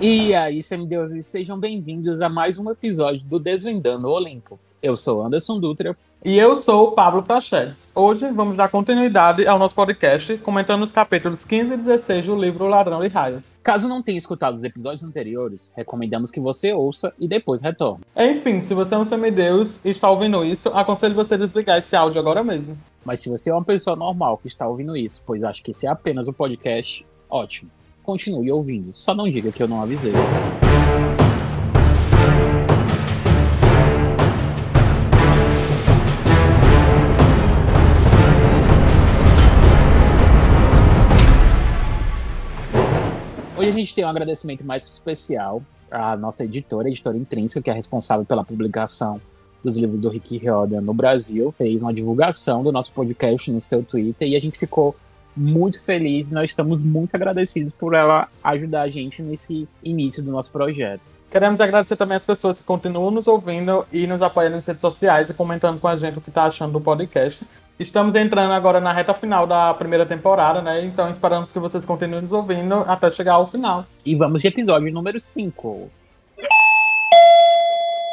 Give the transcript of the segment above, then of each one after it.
E aí, semideuses, sejam bem-vindos a mais um episódio do Desvendando o Olimpo. Eu sou Anderson Dutra. E eu sou o Pablo Prachedes. Hoje vamos dar continuidade ao nosso podcast, comentando os capítulos 15 e 16 do livro O Ladrão de Raias. Caso não tenha escutado os episódios anteriores, recomendamos que você ouça e depois retorne. Enfim, se você é um semideus e está ouvindo isso, aconselho você a desligar esse áudio agora mesmo. Mas se você é uma pessoa normal que está ouvindo isso, pois acha que esse é apenas o um podcast, ótimo continue ouvindo. Só não diga que eu não avisei. Hoje a gente tem um agradecimento mais especial à nossa editora, a editora Intrínseca, que é responsável pela publicação dos livros do Rick Riordan no Brasil, fez uma divulgação do nosso podcast no seu Twitter e a gente ficou muito feliz e nós estamos muito agradecidos por ela ajudar a gente nesse início do nosso projeto. Queremos agradecer também as pessoas que continuam nos ouvindo e nos apoiando nas redes sociais e comentando com a gente o que está achando do podcast. Estamos entrando agora na reta final da primeira temporada, né? Então esperamos que vocês continuem nos ouvindo até chegar ao final. E vamos de episódio número 5.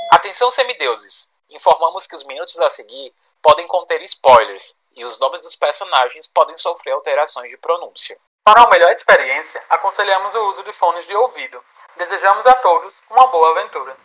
Atenção, semideuses! Informamos que os minutos a seguir podem conter spoilers e os nomes dos personagens podem sofrer alterações de pronúncia. Para uma melhor experiência, aconselhamos o uso de fones de ouvido. Desejamos a todos uma boa aventura.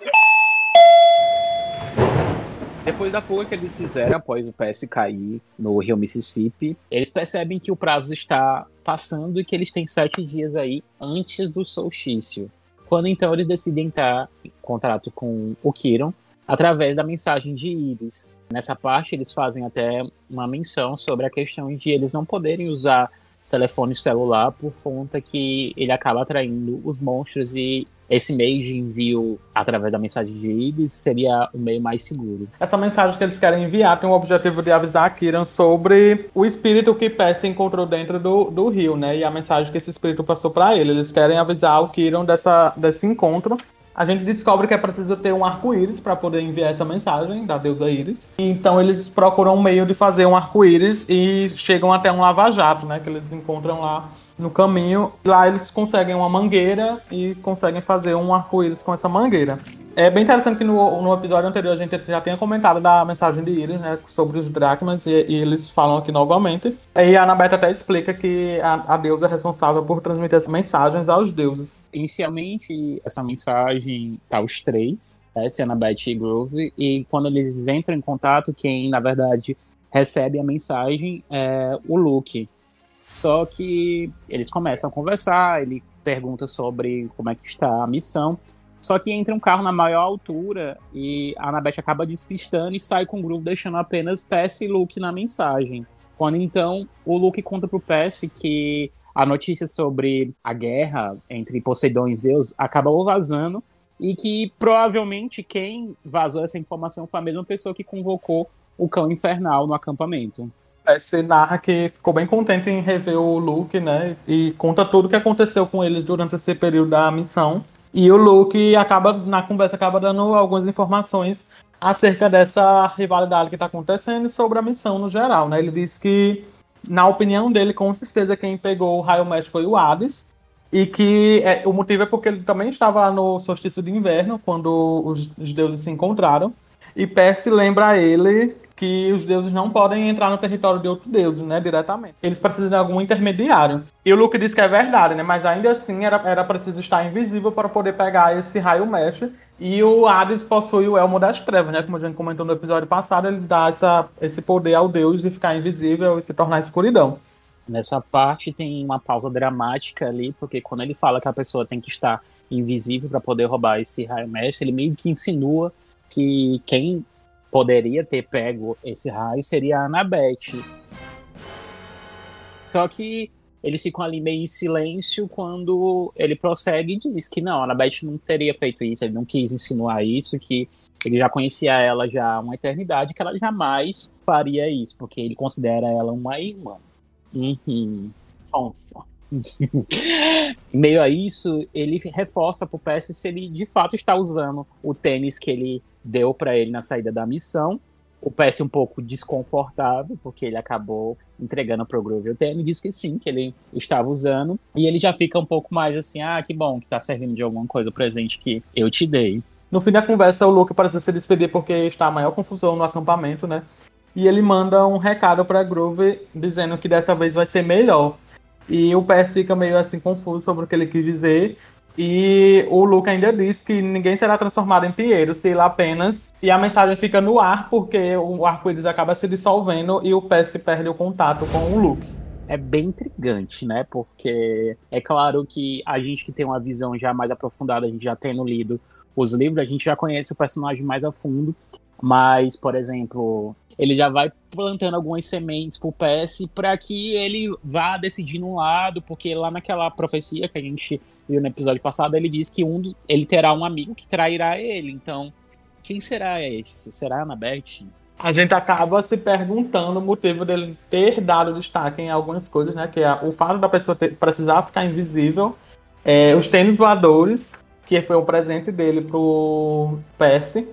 Depois da fuga que eles fizeram após o PS cair no rio Mississippi, eles percebem que o prazo está passando e que eles têm sete dias aí antes do solstício. Quando então eles decidem entrar em contrato com o Kiron através da mensagem de Iris. Nessa parte, eles fazem até uma menção sobre a questão de eles não poderem usar telefone celular por conta que ele acaba atraindo os monstros e esse meio de envio através da mensagem de Ibis seria o meio mais seguro. Essa mensagem que eles querem enviar tem o objetivo de avisar a Kiran sobre o espírito que Percy encontrou dentro do, do rio, né? E a mensagem que esse espírito passou para ele. Eles querem avisar o Kiran dessa, desse encontro a gente descobre que é preciso ter um arco-íris para poder enviar essa mensagem da deusa Íris. Então eles procuram um meio de fazer um arco-íris e chegam até um lava-jato, né? Que eles encontram lá no caminho. Lá eles conseguem uma mangueira e conseguem fazer um arco-íris com essa mangueira. É bem interessante que no, no episódio anterior a gente já tinha comentado da mensagem de Iris, né, sobre os dracmas, e, e eles falam aqui novamente. E a Anabeth até explica que a, a deusa é responsável por transmitir essas mensagens aos deuses. Inicialmente, essa mensagem tá os três, né, Annabeth e Groove, e quando eles entram em contato, quem, na verdade, recebe a mensagem é o Luke. Só que eles começam a conversar, ele pergunta sobre como é que está a missão, só que entra um carro na maior altura e a Annabeth acaba despistando e sai com o Groove, deixando apenas Percy e Luke na mensagem. Quando então o Luke conta pro Percy que a notícia sobre a guerra entre Poseidon e Zeus acabou vazando e que provavelmente quem vazou essa informação foi a mesma pessoa que convocou o cão infernal no acampamento. Você narra que ficou bem contente em rever o Luke, né? E conta tudo o que aconteceu com eles durante esse período da missão. E o Luke acaba, na conversa, acaba dando algumas informações acerca dessa rivalidade que está acontecendo e sobre a missão no geral, né? Ele diz que, na opinião dele, com certeza quem pegou o raio mestre foi o Hades, e que é, o motivo é porque ele também estava lá no solstício de inverno, quando os, os deuses se encontraram, e Percy lembra a ele que os deuses não podem entrar no território de outro deus, né, diretamente. Eles precisam de algum intermediário. E o Luke diz que é verdade, né, mas ainda assim era, era preciso estar invisível para poder pegar esse raio mestre. E o Hades possui o Elmo das Trevas, né, como a gente comentou no episódio passado, ele dá essa, esse poder ao deus de ficar invisível e se tornar escuridão. Nessa parte tem uma pausa dramática ali, porque quando ele fala que a pessoa tem que estar invisível para poder roubar esse raio mestre, ele meio que insinua que quem poderia ter pego esse raio seria a Annabeth. Só que eles ficam ali meio em silêncio quando ele prossegue e diz que não, a Annabeth não teria feito isso, ele não quis insinuar isso, que ele já conhecia ela já há uma eternidade, que ela jamais faria isso, porque ele considera ela uma irmã. Uhum. Sonsa. Meio a isso, ele reforça pro PS se ele de fato está usando o tênis que ele deu para ele na saída da missão. o PS um pouco desconfortável, porque ele acabou entregando pro Groove o tênis, disse que sim, que ele estava usando, e ele já fica um pouco mais assim, ah, que bom, que tá servindo de alguma coisa o presente que eu te dei. No fim da conversa, o Luke parece se despedir porque está a maior confusão no acampamento, né? E ele manda um recado pra Groove dizendo que dessa vez vai ser melhor. E o PS fica meio assim confuso sobre o que ele quis dizer. E o Luke ainda diz que ninguém será transformado em Piero, se ele apenas. E a mensagem fica no ar, porque o arco-íris acaba se dissolvendo e o PS perde o contato com o Luke. É bem intrigante, né? Porque é claro que a gente que tem uma visão já mais aprofundada, a gente já tendo lido os livros, a gente já conhece o personagem mais a fundo. Mas, por exemplo, ele já vai plantando algumas sementes pro PS para que ele vá decidindo um lado, porque lá naquela profecia que a gente viu no episódio passado, ele diz que um ele terá um amigo que trairá ele. Então, quem será esse? Será a? A gente acaba se perguntando o motivo dele ter dado destaque em algumas coisas, né? Que é o fato da pessoa ter, precisar ficar invisível, é, os tênis voadores, que foi um presente dele pro PS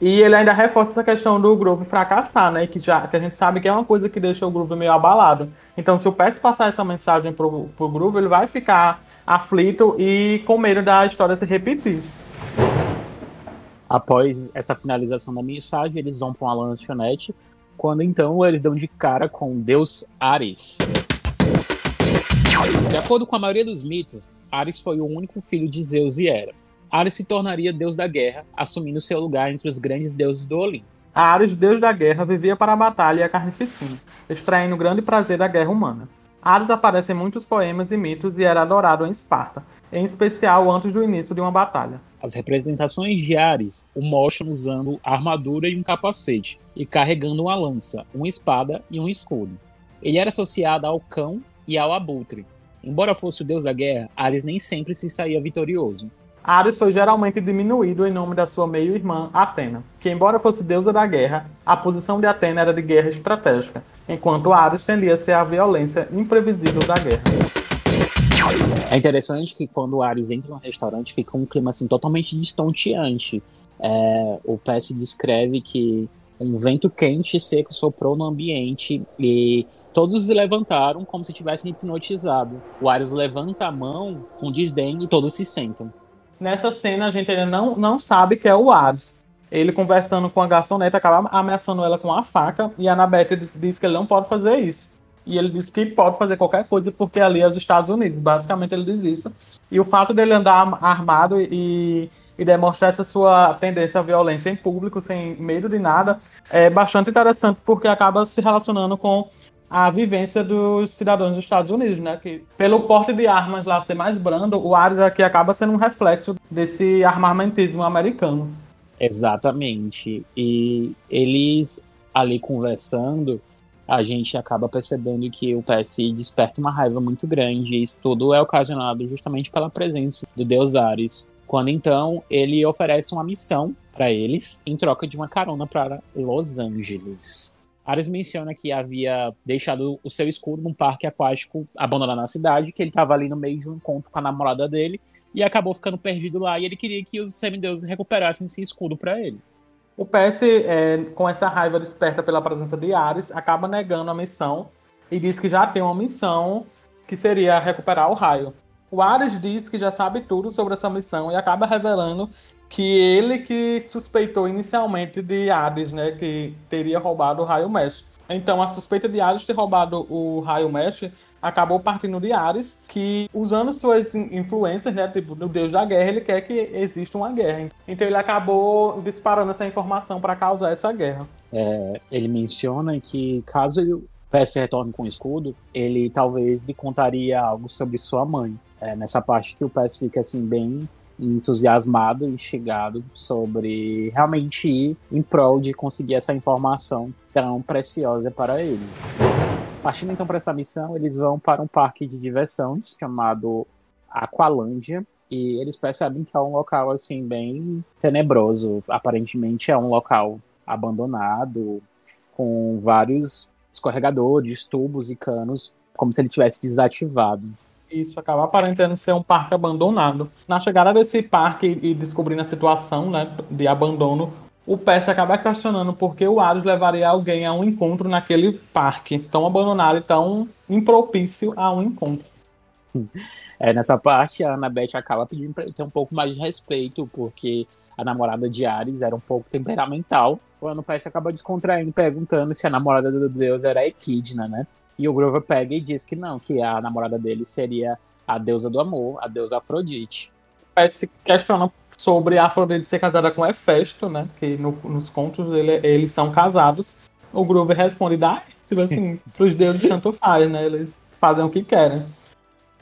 e ele ainda reforça essa questão do Groove fracassar, né? Que, já, que a gente sabe que é uma coisa que deixa o Groove meio abalado. Então, se o Pérez passar essa mensagem pro, pro Groove, ele vai ficar aflito e com medo da história se repetir. Após essa finalização da mensagem, eles vão para uma lanchonete, quando então eles dão de cara com Deus Ares. De acordo com a maioria dos mitos, Ares foi o único filho de Zeus e Hera. Ares se tornaria deus da guerra, assumindo seu lugar entre os grandes deuses do Olimpo. Ares, deus da guerra, vivia para a batalha e a carnificina, extraindo o grande prazer da guerra humana. Ares aparece em muitos poemas e mitos e era adorado em Esparta, em especial antes do início de uma batalha. As representações de Ares o mostram usando armadura e um capacete, e carregando uma lança, uma espada e um escudo. Ele era associado ao cão e ao abutre. Embora fosse o deus da guerra, Ares nem sempre se saía vitorioso. Ares foi geralmente diminuído em nome da sua meio-irmã, Atena, que, embora fosse deusa da guerra, a posição de Atena era de guerra estratégica, enquanto Ares tendia a ser a violência imprevisível da guerra. É interessante que quando Ares entra no restaurante fica um clima assim totalmente distonteante. É, o PS descreve que um vento quente e seco soprou no ambiente e todos se levantaram como se tivessem hipnotizado. O Ares levanta a mão com desdém e todos se sentam. Nessa cena a gente ainda não, não sabe que é o Ares. Ele conversando com a garçonete acaba ameaçando ela com a faca e a Annabeth diz, diz que ele não pode fazer isso. E ele diz que pode fazer qualquer coisa porque ali é os Estados Unidos. Basicamente ele diz isso. E o fato dele andar armado e, e demonstrar essa sua tendência à violência em público, sem medo de nada, é bastante interessante porque acaba se relacionando com a vivência dos cidadãos dos Estados Unidos, né? Que pelo porte de armas lá ser mais brando, o Ares aqui acaba sendo um reflexo desse armamentismo americano. Exatamente. E eles ali conversando, a gente acaba percebendo que o PS desperta uma raiva muito grande. E isso tudo é ocasionado justamente pela presença do Deus Ares. Quando então ele oferece uma missão para eles em troca de uma carona para Los Angeles. Ares menciona que havia deixado o seu escudo num parque aquático abandonado na cidade, que ele estava ali no meio de um encontro com a namorada dele e acabou ficando perdido lá e ele queria que os semideuses recuperassem esse escudo para ele. O PS, é, com essa raiva desperta pela presença de Ares, acaba negando a missão e diz que já tem uma missão que seria recuperar o raio. O Ares diz que já sabe tudo sobre essa missão e acaba revelando que ele que suspeitou inicialmente de Hades, né, que teria roubado o Raio Mestre. Então a suspeita de Hades ter roubado o Raio Mestre acabou partindo de Ares, que usando suas influências, né, tipo, do deus da guerra, ele quer que exista uma guerra. Então ele acabou disparando essa informação para causar essa guerra. É, ele menciona que caso ele Percy retorne com o escudo, ele talvez lhe contaria algo sobre sua mãe. É, nessa parte que o Percy fica assim bem entusiasmado, instigado sobre realmente ir em prol de conseguir essa informação tão preciosa para ele. Partindo então para essa missão, eles vão para um parque de diversões chamado Aqualândia, e eles percebem que é um local assim bem tenebroso. Aparentemente é um local abandonado, com vários escorregadores, tubos e canos, como se ele tivesse desativado. Isso acaba aparentando ser um parque abandonado. Na chegada desse parque e descobrindo a situação né, de abandono, o Percy acaba questionando por que o Ares levaria alguém a um encontro naquele parque tão abandonado e tão impropício a um encontro. É, nessa parte, a Annabeth acaba pedindo pra ele ter um pouco mais de respeito, porque a namorada de Ares era um pouco temperamental. O Percy acaba descontraindo, perguntando se a namorada do Deus era Equidna, né? E o Grover pega e diz que não, que a namorada dele seria a deusa do amor, a deusa Afrodite. Percy questiona sobre a Afrodite ser casada com Hefesto, né? Que no, nos contos ele, eles são casados. O Grover responde, dá, tipo assim, pros deuses tanto faz, né? Eles fazem o que querem.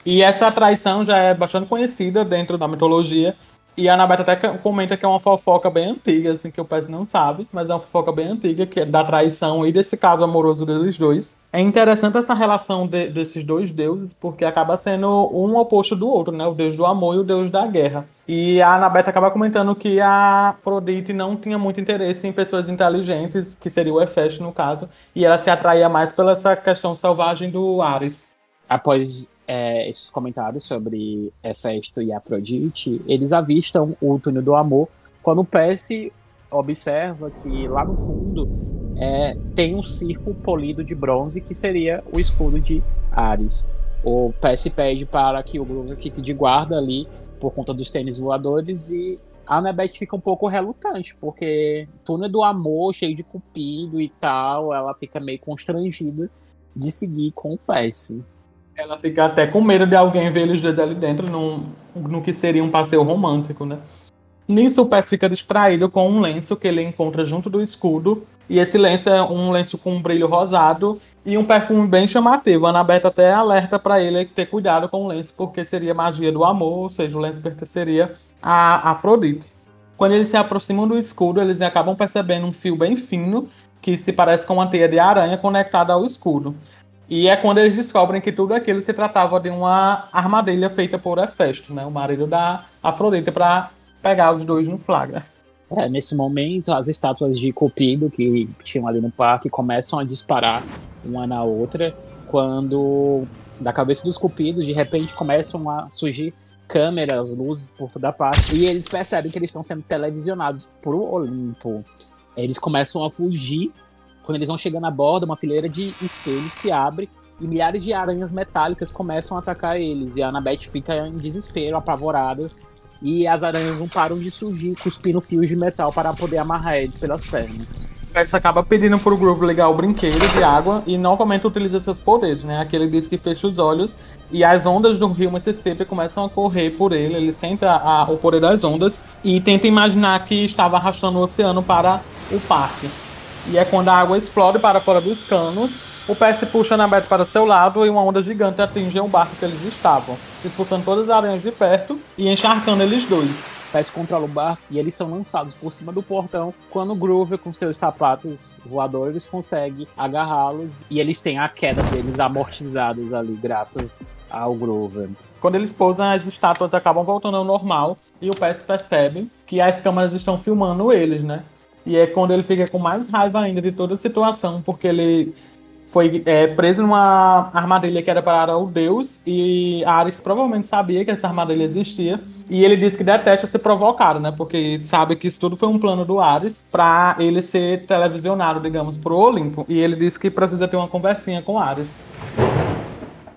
E essa traição já é bastante conhecida dentro da mitologia. E a Anabeta até comenta que é uma fofoca bem antiga, assim, que o Pet não sabe, mas é uma fofoca bem antiga, que é da traição e desse caso amoroso deles dois. É interessante essa relação de, desses dois deuses, porque acaba sendo um oposto do outro, né? O deus do amor e o deus da guerra. E a Anabeta acaba comentando que a Afrodite não tinha muito interesse em pessoas inteligentes, que seria o Hefesto no caso, e ela se atraía mais pela essa questão selvagem do Ares. Após é, esses comentários sobre Hefesto e Afrodite, eles avistam o túnel do amor quando Percy observa que lá no fundo é, tem um círculo polido de bronze que seria o escudo de Ares. O Percy pede para que o Grover fique de guarda ali por conta dos tênis voadores e a Annabeth fica um pouco relutante, porque túnel do amor, cheio de cupido e tal, ela fica meio constrangida de seguir com o Percy. Ela fica até com medo de alguém ver eles dois ali dentro, num, no que seria um passeio romântico, né? Nisso, o Pés fica distraído com um lenço que ele encontra junto do escudo. E esse lenço é um lenço com um brilho rosado e um perfume bem chamativo. A Anabeta até alerta para ele ter cuidado com o lenço, porque seria magia do amor, ou seja, o lenço pertenceria a Afrodite. Quando eles se aproximam do escudo, eles acabam percebendo um fio bem fino que se parece com uma teia de aranha conectada ao escudo. E é quando eles descobrem que tudo aquilo se tratava de uma armadilha feita por Hefesto, né, o marido da Afrodite, para pegar os dois no flagra. É, nesse momento, as estátuas de Cupido que tinham ali no parque começam a disparar uma na outra, quando da cabeça dos Cupidos, de repente, começam a surgir câmeras, luzes por toda parte, e eles percebem que eles estão sendo televisionados pro Olimpo. Eles começam a fugir quando eles vão chegando a bordo, uma fileira de espelhos se abre e milhares de aranhas metálicas começam a atacar eles. E a Annabeth fica em desespero, apavorada. E as aranhas não param de surgir, cuspindo fios de metal para poder amarrar eles pelas pernas. Rex acaba pedindo pro Groove ligar o brinquedo de água e novamente utiliza seus poderes, né? Aquele diz que fecha os olhos e as ondas do rio Mississippi começam a correr por ele. Ele sente a, a, o poder das ondas e tenta imaginar que estava arrastando o oceano para o parque. E é quando a água explode para fora dos canos, o pé se puxa na meta para seu lado e uma onda gigante atinge o barco que eles estavam, expulsando todas as aranhas de perto e encharcando eles dois. Pés controla o barco e eles são lançados por cima do portão quando o Groover, com seus sapatos voadores, consegue agarrá-los e eles têm a queda deles amortizadas ali, graças ao Groover. Quando eles pousam, as estátuas acabam voltando ao normal e o Pés percebe que as câmeras estão filmando eles, né? E é quando ele fica com mais raiva ainda de toda a situação, porque ele foi é, preso numa armadilha que era para o Deus, e Ares provavelmente sabia que essa armadilha existia, e ele disse que detesta ser provocado, né? Porque sabe que isso tudo foi um plano do Ares para ele ser televisionado, digamos, pro Olimpo. E ele disse que precisa ter uma conversinha com Ares.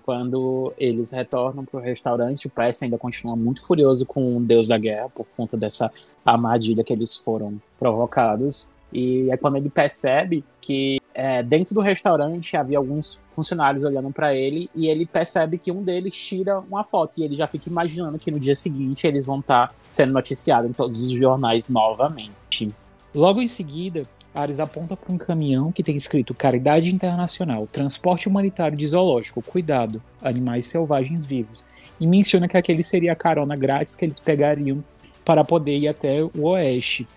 Quando eles retornam pro restaurante, o Percy ainda continua muito furioso com o Deus da Guerra por conta dessa armadilha que eles foram provocados. E é quando ele percebe que é, dentro do restaurante havia alguns funcionários olhando para ele e ele percebe que um deles tira uma foto e ele já fica imaginando que no dia seguinte eles vão estar tá sendo noticiados em todos os jornais novamente. Logo em seguida, Ares aponta para um caminhão que tem escrito Caridade Internacional, Transporte Humanitário de Zoológico, Cuidado, Animais Selvagens Vivos, e menciona que aquele seria a carona grátis que eles pegariam para poder ir até o oeste.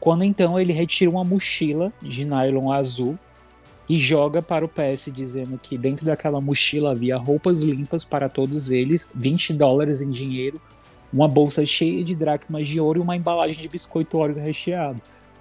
Quando então ele retira uma mochila de nylon azul e joga para o PS, dizendo que dentro daquela mochila havia roupas limpas para todos eles, 20 dólares em dinheiro, uma bolsa cheia de dracmas de ouro e uma embalagem de biscoito Oreos recheado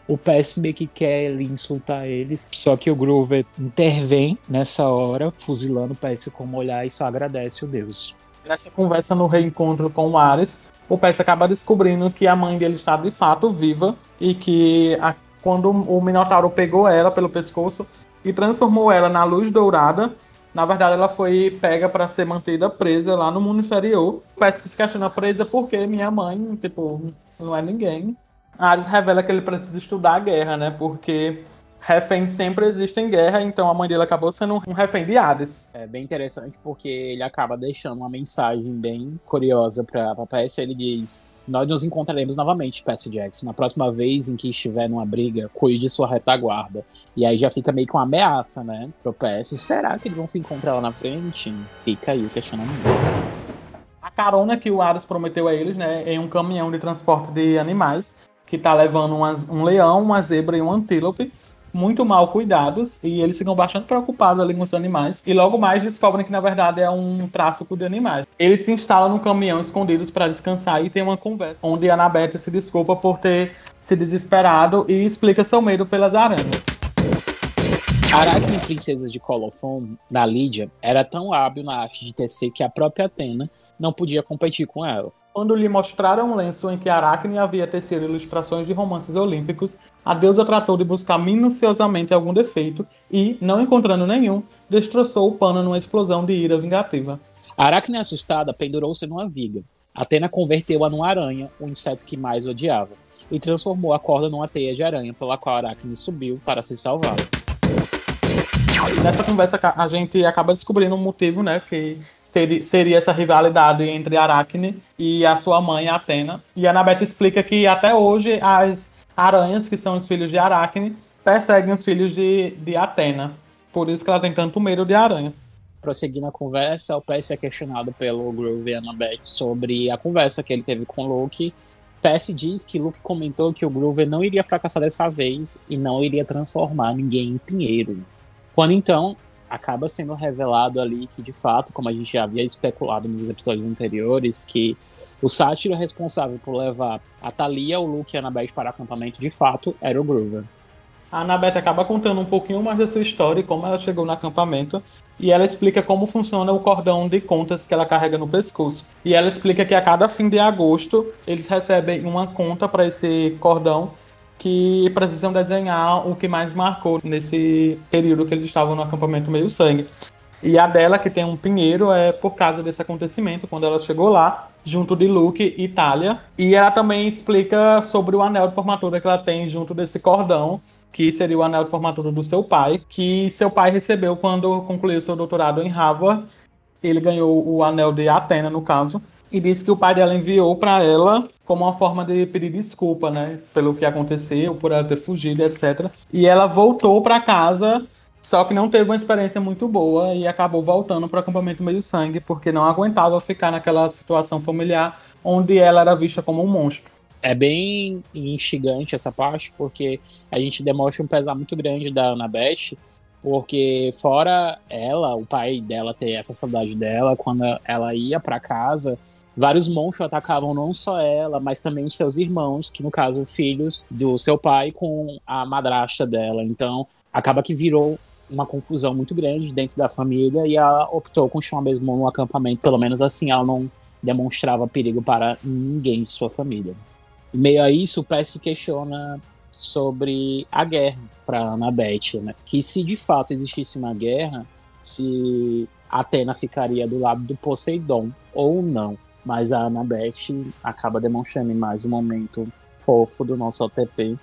o PS meio que quer ele insultar eles, só que o Groover intervém nessa hora, fuzilando o PS com um olhar e só agradece o Deus. Nessa conversa no reencontro com o Ares, o Percy acaba descobrindo que a mãe dele está de fato viva e que a, quando o Minotauro pegou ela pelo pescoço e transformou ela na luz dourada, na verdade ela foi pega para ser mantida presa lá no mundo inferior. O Percy se questiona presa porque minha mãe, tipo, não é ninguém. Ares revela que ele precisa estudar a guerra, né? Porque reféns sempre existem em guerra, então a mãe dele acabou sendo um refém de Hades. É bem interessante porque ele acaba deixando uma mensagem bem curiosa para a PS. Ele diz: Nós nos encontraremos novamente, Percy Jackson. Na próxima vez em que estiver numa briga, cuide de sua retaguarda. E aí já fica meio com uma ameaça, né? Pro PS. Será que eles vão se encontrar lá na frente? Fica aí o questionamento. A carona que o Hades prometeu a eles, né, em um caminhão de transporte de animais, que tá levando um leão, uma zebra e um antílope muito mal cuidados e eles ficam bastante preocupados ali com os animais e logo mais descobrem que na verdade é um tráfico de animais. Eles se instalam no caminhão escondidos para descansar e tem uma conversa onde Anabeth se desculpa por ter se desesperado e explica seu medo pelas aranhas. Aracne Princesa de Colofon, da Lídia, era tão hábil na arte de tecer que a própria Atena não podia competir com ela. Quando lhe mostraram um lenço em que Aracne havia tecido ilustrações de romances olímpicos, a deusa tratou de buscar minuciosamente algum defeito e, não encontrando nenhum, destroçou o pano numa explosão de ira vingativa. Aracne, assustada, pendurou-se numa viga. Atena converteu-a numa aranha, o inseto que mais odiava, e transformou a corda numa teia de aranha, pela qual Aracne subiu para se salvar. Nessa conversa a gente acaba descobrindo um motivo, né, que seria essa rivalidade entre Aracne e a sua mãe, Atena. E a Anabeth explica que até hoje as aranhas, que são os filhos de Aracne, perseguem os filhos de, de Atena. Por isso que ela tem tanto medo de aranha. Prosseguindo a conversa, o Percy é questionado pelo Groove e Annabeth sobre a conversa que ele teve com Luke. Percy diz que Luke comentou que o Groove não iria fracassar dessa vez e não iria transformar ninguém em pinheiro. Quando então acaba sendo revelado ali que, de fato, como a gente já havia especulado nos episódios anteriores, que o sátiro responsável por levar a Thalia, o Luke e a Annabeth para o acampamento, de fato, era o Groover. A Annabeth acaba contando um pouquinho mais da sua história e como ela chegou no acampamento. E ela explica como funciona o cordão de contas que ela carrega no pescoço. E ela explica que a cada fim de agosto eles recebem uma conta para esse cordão que precisam desenhar o que mais marcou nesse período que eles estavam no acampamento Meio Sangue. E a dela, que tem um pinheiro, é por causa desse acontecimento, quando ela chegou lá, junto de Luke e Talia. E ela também explica sobre o anel de formatura que ela tem junto desse cordão, que seria o anel de formatura do seu pai, que seu pai recebeu quando concluiu seu doutorado em Harvard. Ele ganhou o anel de Atena, no caso e disse que o pai dela enviou para ela como uma forma de pedir desculpa, né, pelo que aconteceu, por ela ter fugido, etc. E ela voltou para casa, só que não teve uma experiência muito boa e acabou voltando para o acampamento meio sangue porque não aguentava ficar naquela situação familiar onde ela era vista como um monstro. É bem instigante essa parte porque a gente demonstra um pesar muito grande da Annabeth porque fora ela, o pai dela ter essa saudade dela, quando ela ia para casa, vários monstros atacavam não só ela, mas também os seus irmãos, que no caso filhos do seu pai com a madrasta dela. Então acaba que virou uma confusão muito grande dentro da família e ela optou continuar mesmo no acampamento, pelo menos assim ela não demonstrava perigo para ninguém de sua família. Meio a isso, o Pé se questiona sobre a guerra para Annabeth, né? Que se de fato existisse uma guerra, se Atena ficaria do lado do Poseidon ou não. Mas a Annabeth acaba demonstrando em mais um momento fofo do nosso OTP,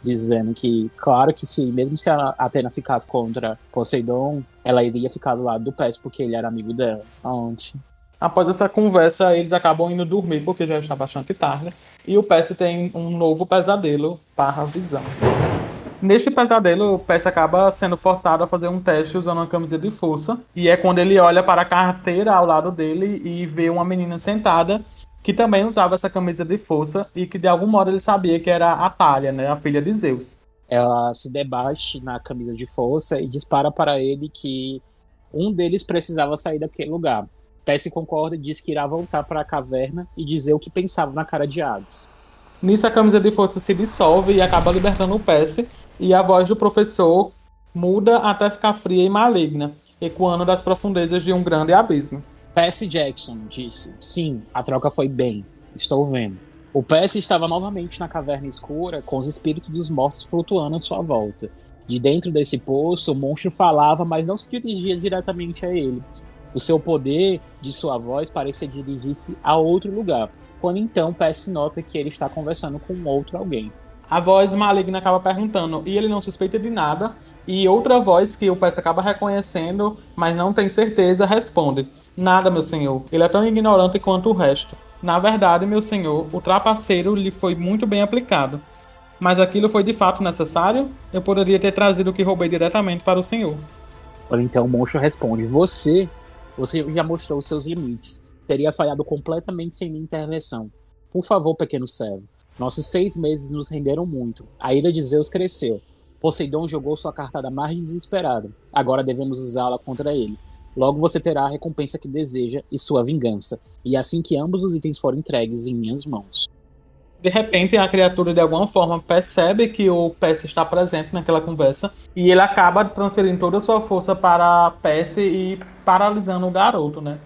dizendo que, claro que se mesmo se a Atena ficasse contra Poseidon, ela iria ficar do lado do Pés porque ele era amigo dela. Onde? Após essa conversa, eles acabam indo dormir porque já está bastante tarde. E o Percy tem um novo pesadelo para a visão. Neste pesadelo, o Percy acaba sendo forçado a fazer um teste usando uma camisa de força. E é quando ele olha para a carteira ao lado dele e vê uma menina sentada que também usava essa camisa de força e que de algum modo ele sabia que era a Talia, né, a filha de Zeus. Ela se debate na camisa de força e dispara para ele que um deles precisava sair daquele lugar. Percy concorda e diz que irá voltar para a caverna e dizer o que pensava na cara de Hades. Nisso a camisa de força se dissolve e acaba libertando o Percy, e a voz do professor muda até ficar fria e maligna, ecoando das profundezas de um grande abismo. Percy Jackson disse: Sim, a troca foi bem. Estou vendo. O PS estava novamente na caverna escura, com os espíritos dos mortos flutuando à sua volta. De dentro desse poço, o monstro falava, mas não se dirigia diretamente a ele. O seu poder de sua voz parecia dirigir-se a outro lugar. Quando então PS nota que ele está conversando com outro alguém. A voz maligna acaba perguntando, e ele não suspeita de nada. E outra voz que o PS acaba reconhecendo, mas não tem certeza, responde: Nada, meu senhor. Ele é tão ignorante quanto o resto. Na verdade, meu senhor, o trapaceiro lhe foi muito bem aplicado. Mas aquilo foi de fato necessário? Eu poderia ter trazido o que roubei diretamente para o senhor. Olha, então o monstro responde: Você, você já mostrou os seus limites. Teria falhado completamente sem minha intervenção. Por favor, pequeno servo. Nossos seis meses nos renderam muito. A ira de Zeus cresceu. Poseidon jogou sua cartada mais desesperada. Agora devemos usá-la contra ele. Logo você terá a recompensa que deseja e sua vingança. E assim que ambos os itens forem entregues em minhas mãos. De repente, a criatura de alguma forma percebe que o Pess está presente naquela conversa e ele acaba transferindo toda a sua força para Pess e paralisando o garoto, né?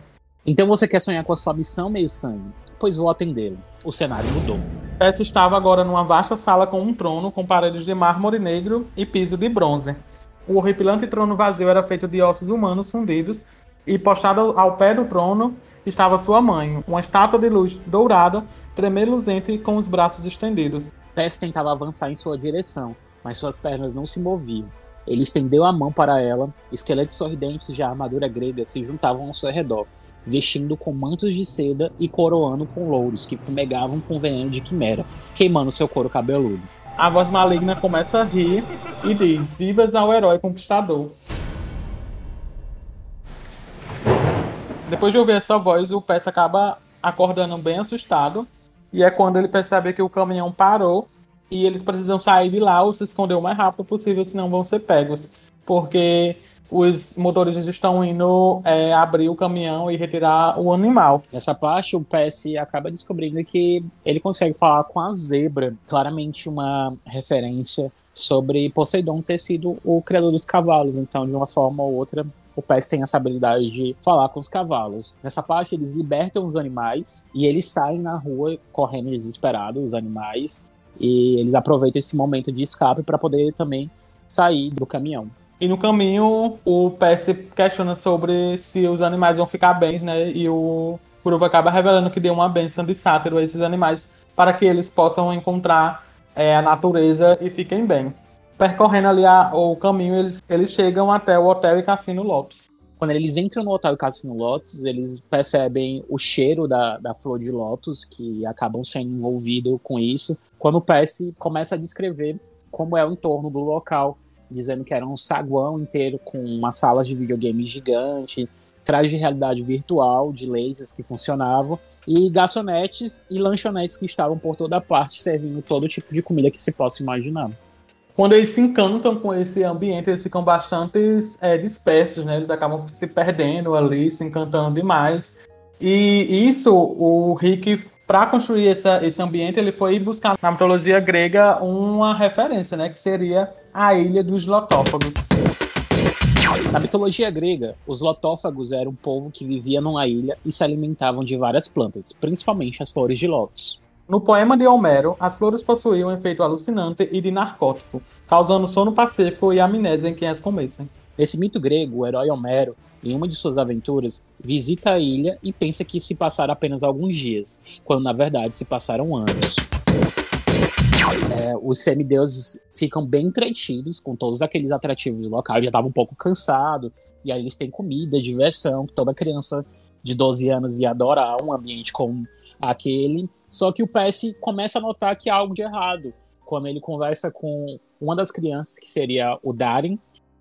Então você quer sonhar com a sua missão, meio sangue? Pois vou atendê-lo. O cenário mudou. Pess estava agora numa vasta sala com um trono com paredes de mármore negro e piso de bronze. O horripilante trono vazio era feito de ossos humanos fundidos e postado ao pé do trono estava sua mãe, uma estátua de luz dourada tremeluzente com os braços estendidos. Tess tentava avançar em sua direção, mas suas pernas não se moviam. Ele estendeu a mão para ela, esqueletos sorridentes de armadura grega se juntavam ao seu redor, vestindo com mantos de seda e coroando com louros que fumegavam com veneno de quimera, queimando seu couro cabeludo. A voz maligna começa a rir e diz: Vivas ao herói conquistador. Depois de ouvir essa voz, o Pess acaba acordando bem assustado e é quando ele percebe que o caminhão parou e eles precisam sair de lá ou se esconder o mais rápido possível, senão vão ser pegos. Porque os motoristas estão indo é, abrir o caminhão e retirar o animal. Nessa parte, o PS acaba descobrindo que ele consegue falar com a zebra, claramente uma referência sobre Poseidon ter sido o criador dos cavalos. Então, de uma forma ou outra, o Pés tem essa habilidade de falar com os cavalos. Nessa parte, eles libertam os animais e eles saem na rua correndo desesperados, os animais, e eles aproveitam esse momento de escape para poder também sair do caminhão. E no caminho, o se questiona sobre se os animais vão ficar bem, né? E o Kuruva acaba revelando que deu uma benção de sátiro a esses animais para que eles possam encontrar é, a natureza e fiquem bem percorrendo ali a, o caminho, eles, eles chegam até o Hotel e Cassino Lotus. Quando eles entram no Hotel e Cassino Lotus, eles percebem o cheiro da, da flor de lótus, que acabam sendo envolvidos com isso. Quando o Percy começa a descrever como é o entorno do local, dizendo que era um saguão inteiro com uma sala de videogame gigante, traje de realidade virtual, de lasers que funcionavam, e garçonetes e lanchonetes que estavam por toda parte servindo todo tipo de comida que se possa imaginar quando eles se encantam com esse ambiente, eles ficam bastante é, dispersos, né? Eles acabam se perdendo ali, se encantando demais. E isso, o Rick, para construir essa, esse ambiente, ele foi buscar na mitologia grega uma referência, né? Que seria a Ilha dos Lotófagos. Na mitologia grega, os lotófagos eram um povo que vivia numa ilha e se alimentavam de várias plantas, principalmente as flores de lótus. No poema de Homero, as flores possuíam um efeito alucinante e de narcótico, causando sono pacífico e amnésia em quem as comessem. Nesse mito grego, o herói Homero, em uma de suas aventuras, visita a ilha e pensa que se passaram apenas alguns dias, quando na verdade se passaram anos. É, os semideuses ficam bem entretidos com todos aqueles atrativos locais, já estavam um pouco cansados, e aí eles têm comida, diversão, toda criança de 12 anos ia adorar um ambiente como aquele. Só que o PS começa a notar que há algo de errado quando ele conversa com uma das crianças, que seria o Darin,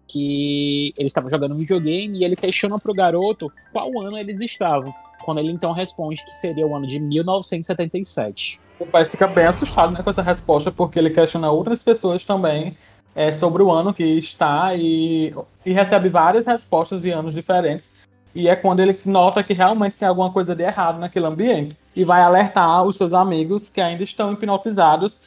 que ele estava jogando videogame e ele questiona para o garoto qual ano eles estavam. Quando ele então responde que seria o ano de 1977. O pai fica bem assustado né, com essa resposta, porque ele questiona outras pessoas também é, sobre o ano que está e, e recebe várias respostas de anos diferentes. E é quando ele nota que realmente tem alguma coisa de errado naquele ambiente. E vai alertar os seus amigos que ainda estão hipnotizados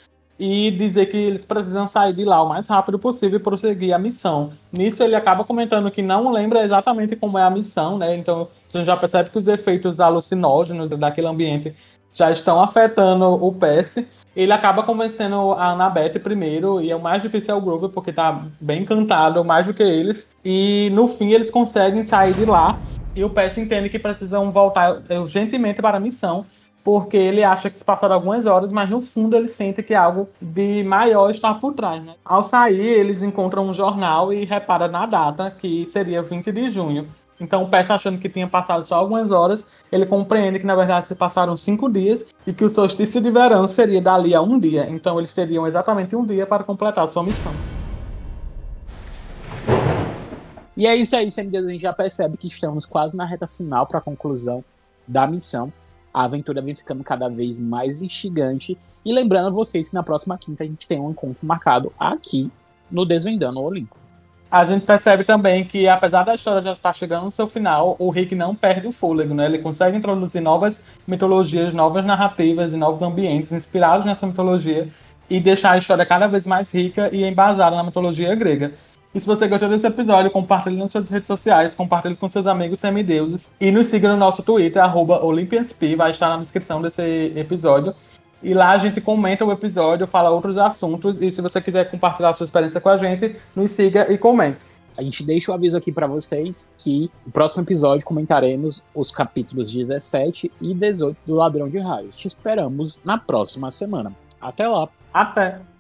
e dizer que eles precisam sair de lá o mais rápido possível e prosseguir a missão. Nisso ele acaba comentando que não lembra exatamente como é a missão, né? Então a gente já percebe que os efeitos alucinógenos daquele ambiente já estão afetando o Percy. Ele acaba convencendo a Annabeth primeiro, e é o mais difícil é o Grover, porque tá bem encantado, mais do que eles. E no fim eles conseguem sair de lá, e o Percy entende que precisam voltar urgentemente para a missão, porque ele acha que se passaram algumas horas, mas no fundo ele sente que algo de maior está por trás. Né? Ao sair, eles encontram um jornal e repara na data, que seria 20 de junho. Então o Percy achando que tinha passado só algumas horas, ele compreende que na verdade se passaram cinco dias e que o solstício de verão seria dali a um dia. Então eles teriam exatamente um dia para completar sua missão. E é isso aí, semideus. A gente já percebe que estamos quase na reta final para a conclusão da missão. A aventura vem ficando cada vez mais instigante. E lembrando vocês que na próxima quinta a gente tem um encontro marcado aqui no Desvendando o Olimpo a gente percebe também que, apesar da história já estar chegando no seu final, o Rick não perde o fôlego, né? Ele consegue introduzir novas mitologias, novas narrativas e novos ambientes inspirados nessa mitologia e deixar a história cada vez mais rica e embasada na mitologia grega. E se você gostou desse episódio, compartilhe nas suas redes sociais, compartilhe com seus amigos semideuses e nos siga no nosso Twitter, arroba OlympiansP, vai estar na descrição desse episódio. E lá a gente comenta o episódio, fala outros assuntos. E se você quiser compartilhar a sua experiência com a gente, nos siga e comente. A gente deixa o aviso aqui para vocês que no próximo episódio comentaremos os capítulos 17 e 18 do Ladrão de Raios. Te esperamos na próxima semana. Até lá. Até.